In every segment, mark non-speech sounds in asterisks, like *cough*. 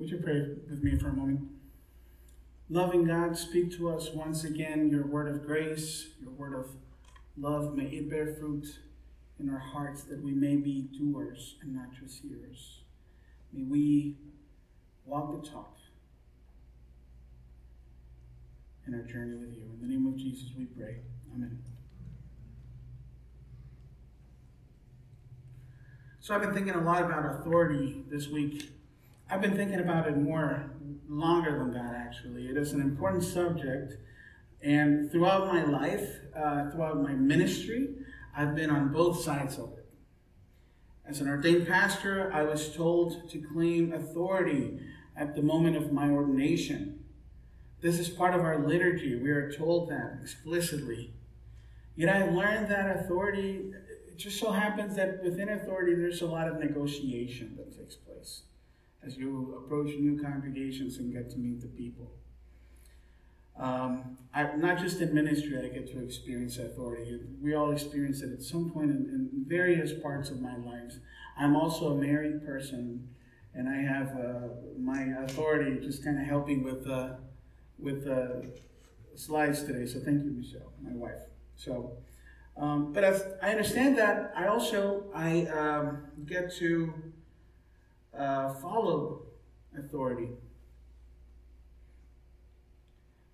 Would you pray with me for a moment? Loving God, speak to us once again your word of grace, your word of love. May it bear fruit in our hearts that we may be doers and not just hearers. May we walk the talk in our journey with you. In the name of Jesus, we pray. Amen. So I've been thinking a lot about authority this week. I've been thinking about it more longer than that, actually. It is an important subject. And throughout my life, uh, throughout my ministry, I've been on both sides of it. As an ordained pastor, I was told to claim authority at the moment of my ordination. This is part of our liturgy. We are told that explicitly. Yet I learned that authority, it just so happens that within authority, there's a lot of negotiation that takes place as you approach new congregations and get to meet the people. Um, I, not just in ministry, I get to experience authority. We all experience it at some point in, in various parts of my lives. I'm also a married person, and I have uh, my authority just kind of helping with uh, with uh, slides today. So thank you, Michelle, my wife. So, um, but as I understand that, I also I um, get to uh, follow authority.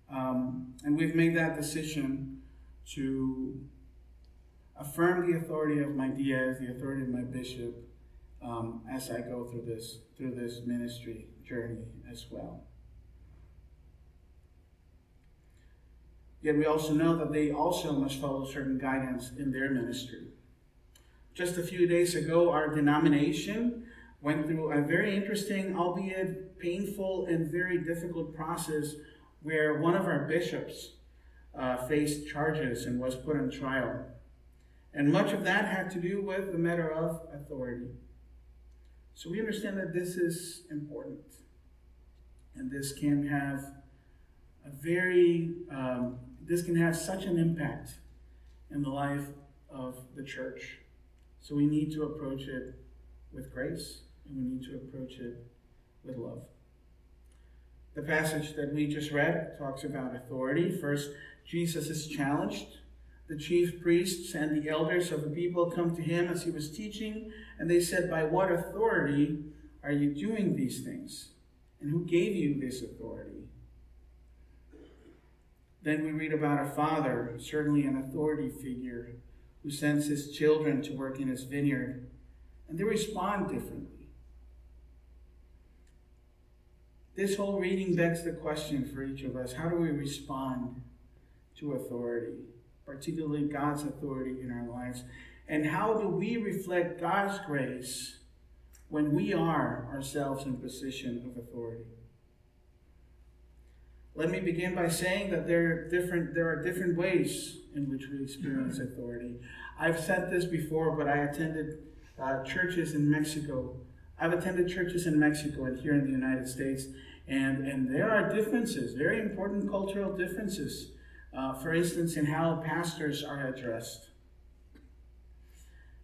Um, and we've made that decision to affirm the authority of my DS, the authority of my bishop, um, as I go through this through this ministry journey as well. Yet we also know that they also must follow certain guidance in their ministry. Just a few days ago, our denomination went through a very interesting, albeit painful and very difficult process where one of our bishops uh, faced charges and was put on trial. And much of that had to do with the matter of authority. So we understand that this is important. And this can have a very, um, this can have such an impact in the life of the church. So we need to approach it with grace and we need to approach it with love. The passage that we just read talks about authority. First, Jesus is challenged. The chief priests and the elders of the people come to him as he was teaching, and they said, By what authority are you doing these things? And who gave you this authority? Then we read about a father, certainly an authority figure, who sends his children to work in his vineyard, and they respond differently. This whole reading begs the question for each of us how do we respond to authority, particularly God's authority in our lives? And how do we reflect God's grace when we are ourselves in position of authority? Let me begin by saying that there are different, there are different ways in which we experience authority. I've said this before, but I attended uh, churches in Mexico. I've attended churches in Mexico and here in the United States, and, and there are differences, very important cultural differences. Uh, for instance, in how pastors are addressed.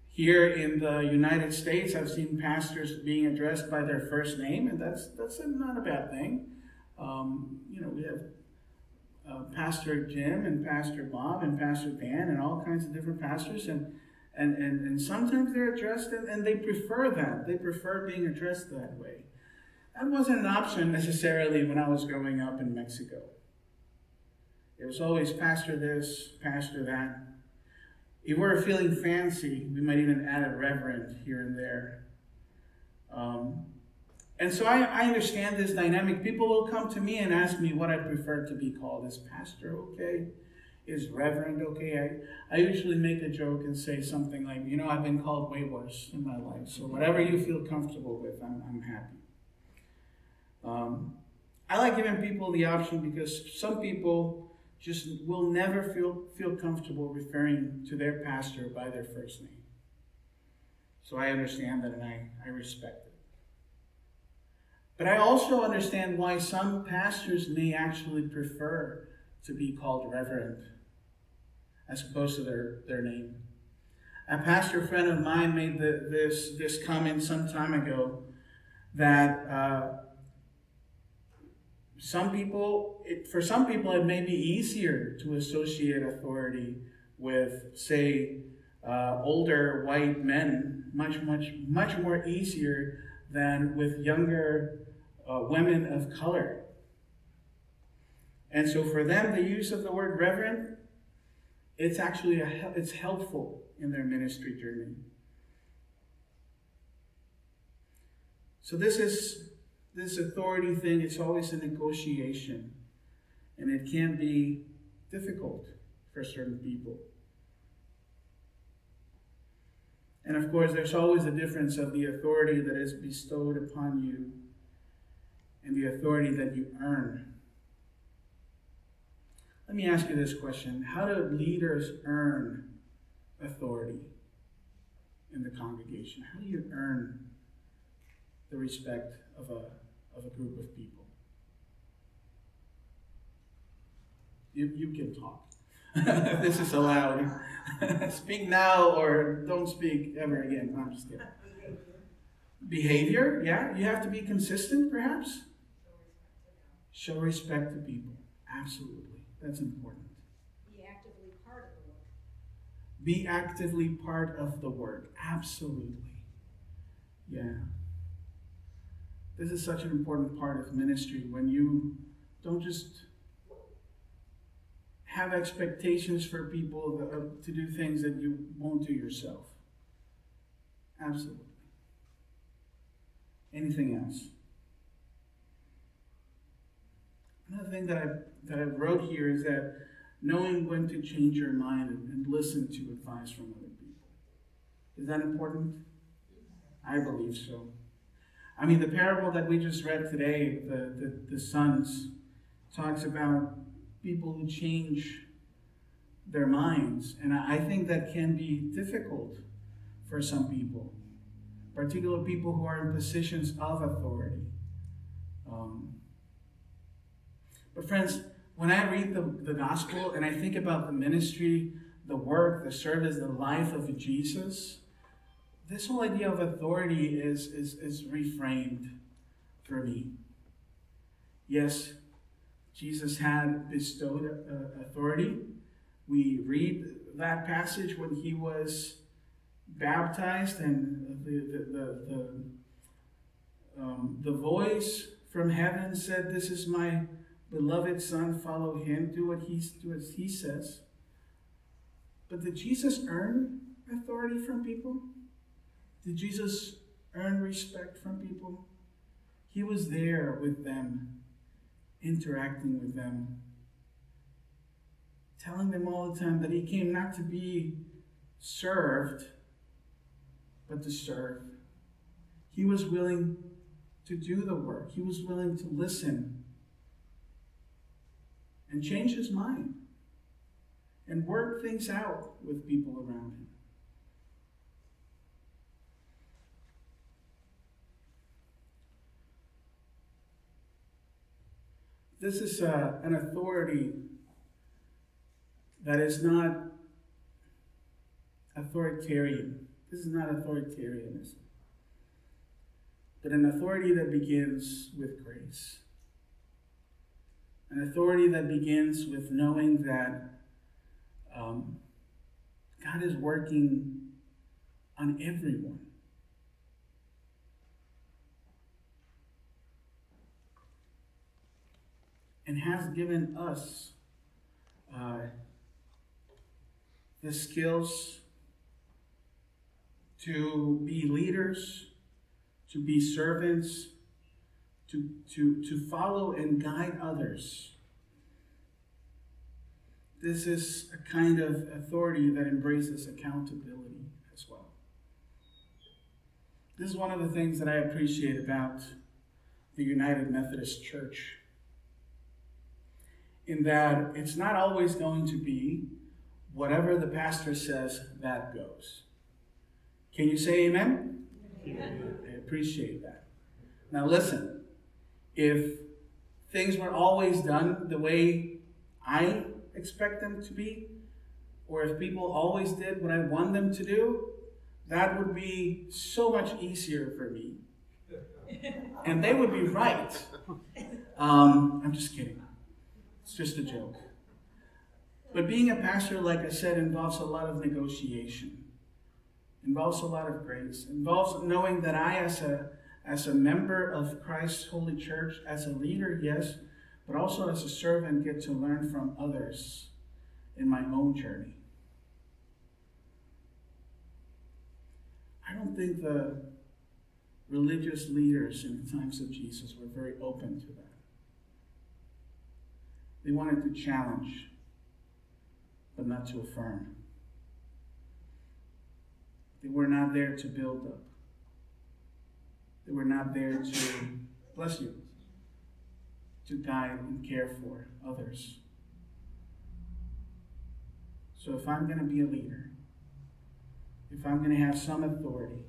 Here in the United States, I've seen pastors being addressed by their first name, and that's that's not a bad thing. Um, you know, we have uh, Pastor Jim and Pastor Bob and Pastor Dan and all kinds of different pastors, and and and, and sometimes they're addressed and, and they prefer that. They prefer being addressed that way. That wasn't an option necessarily when I was growing up in Mexico. It was always pastor this, pastor that. If we are feeling fancy, we might even add a reverend here and there. Um, and so I, I, understand this dynamic. People will come to me and ask me what I prefer to be called. Is pastor okay? Is reverend okay? I, I usually make a joke and say something like, you know, I've been called way worse in my life. So whatever you feel comfortable with, I'm, I'm happy. Um, I like giving people the option because some people just will never feel, feel comfortable referring to their pastor by their first name. So I understand that and I, I respect it. But I also understand why some pastors may actually prefer to be called reverend as opposed to their, their name. A pastor friend of mine made the, this, this comment some time ago that uh, some people, it, for some people, it may be easier to associate authority with, say, uh, older white men, much, much, much more easier than with younger uh, women of color. And so for them, the use of the word reverend, it's actually a, it's helpful in their ministry journey. So this is this authority thing, it's always a negotiation. And it can be difficult for certain people. And of course, there's always a difference of the authority that is bestowed upon you and the authority that you earn. Let me ask you this question How do leaders earn authority in the congregation? How do you earn the respect of a, of a group of people? You, you can talk. *laughs* this is allowed. *laughs* speak now or don't speak ever again. No, I'm just kidding. Behavior, yeah. You have to be consistent, perhaps. Show respect to people. Absolutely. That's important. Be actively part of the work. Be actively part of the work. Absolutely. Yeah. This is such an important part of ministry when you don't just have expectations for people uh, to do things that you won't do yourself. Absolutely. Anything else? Another thing that I that I wrote here is that knowing when to change your mind and listen to advice from other people. Is that important? I believe so. I mean, the parable that we just read today, the, the, the sons, talks about people who change their minds. And I think that can be difficult for some people, particularly people who are in positions of authority. Um, but, friends, when I read the, the gospel and I think about the ministry, the work, the service, the life of Jesus, this whole idea of authority is, is, is reframed for me. Yes, Jesus had bestowed uh, authority. We read that passage when he was baptized, and the, the, the, the, um, the voice from heaven said, This is my beloved Son, follow him, do what he, do what he says. But did Jesus earn authority from people? Did Jesus earn respect from people? He was there with them, interacting with them, telling them all the time that he came not to be served, but to serve. He was willing to do the work, he was willing to listen and change his mind and work things out with people around him. This is uh, an authority that is not authoritarian. This is not authoritarianism, but an authority that begins with grace. An authority that begins with knowing that um, God is working on everyone. And has given us uh, the skills to be leaders, to be servants, to, to, to follow and guide others. This is a kind of authority that embraces accountability as well. This is one of the things that I appreciate about the United Methodist Church in that it's not always going to be whatever the pastor says, that goes. Can you say amen? amen? I appreciate that. Now, listen, if things were always done the way I expect them to be, or if people always did what I want them to do, that would be so much easier for me. *laughs* And they would be right. Um, I'm just kidding. It's just a joke. But being a pastor, like I said, involves a lot of negotiation, involves a lot of grace, involves knowing that I, as a as a member of Christ's holy church, as a leader, yes, but also as a servant, get to learn from others in my own journey. I don't think the religious leaders in the times of Jesus were very open to that. They wanted to challenge, but not to affirm. They were not there to build up. They were not there to, bless you, to guide and care for others. So if I'm going to be a leader, if I'm going to have some authority,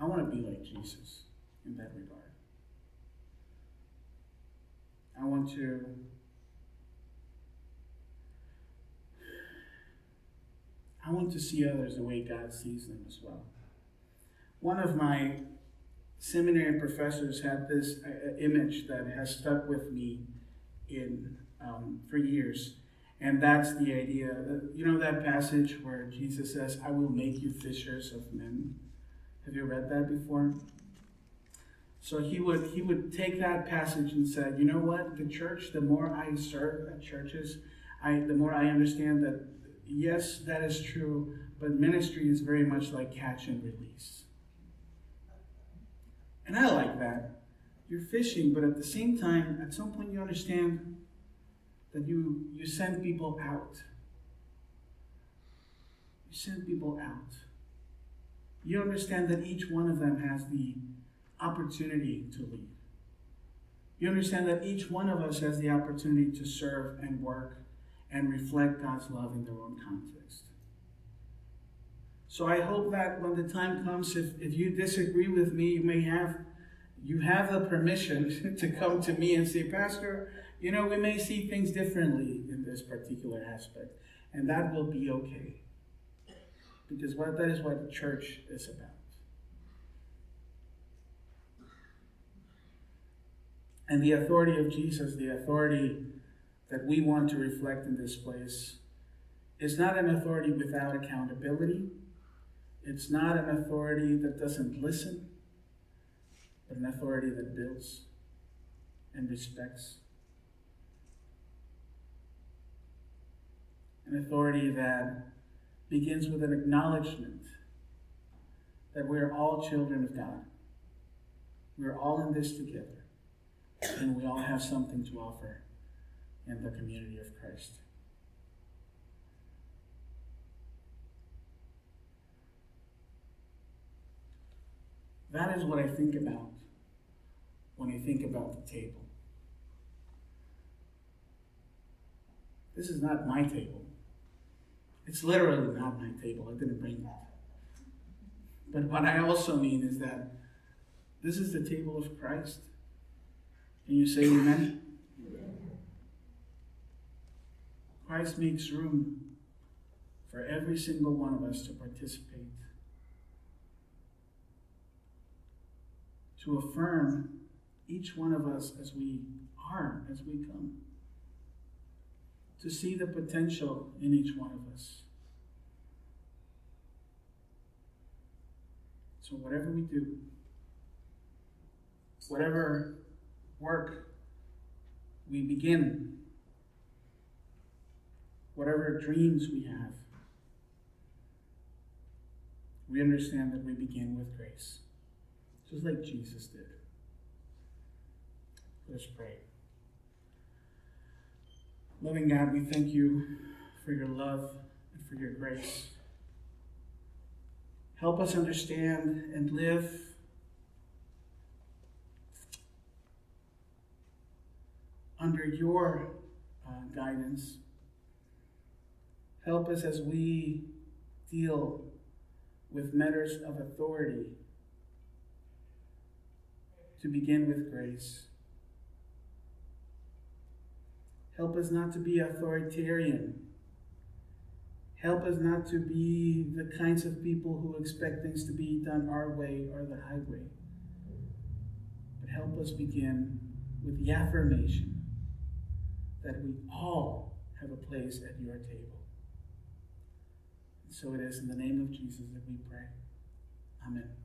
I want to be like Jesus in that regard. I want to I want to see others the way God sees them as well. One of my seminary professors had this uh, image that has stuck with me in um, for years, and that's the idea. That, you know that passage where Jesus says, "I will make you fishers of men." Have you read that before? So he would he would take that passage and said, you know what, the church. The more I serve at churches, I the more I understand that yes, that is true, but ministry is very much like catch and release. And I like that. You're fishing, but at the same time, at some point you understand that you, you send people out. You send people out. You understand that each one of them has the opportunity to lead. You understand that each one of us has the opportunity to serve and work and reflect God's love in their own context. So I hope that when the time comes, if, if you disagree with me, you may have you have the permission *laughs* to come to me and say, Pastor, you know, we may see things differently in this particular aspect, and that will be okay. Because what that is what the church is about. And the authority of Jesus, the authority that we want to reflect in this place is not an authority without accountability. It's not an authority that doesn't listen, but an authority that builds and respects. An authority that begins with an acknowledgement that we're all children of God. We're all in this together, and we all have something to offer in the community of Christ. That is what I think about when I think about the table. This is not my table. It's literally not my table. I didn't bring that. But what I also mean is that this is the table of Christ. Can you say amen? Christ makes room for every single one of us to participate, to affirm each one of us as we are, as we come, to see the potential in each one of us. So, whatever we do, whatever work we begin whatever dreams we have, we understand that we begin with grace, just like Jesus did. Let's pray. Loving God, we thank you for your love and for your grace. Help us understand and live under your uh, guidance Help us as we deal with matters of authority to begin with grace. Help us not to be authoritarian. Help us not to be the kinds of people who expect things to be done our way or the highway. But help us begin with the affirmation that we all have a place at your table. And so it is in the name of Jesus that we pray. Amen.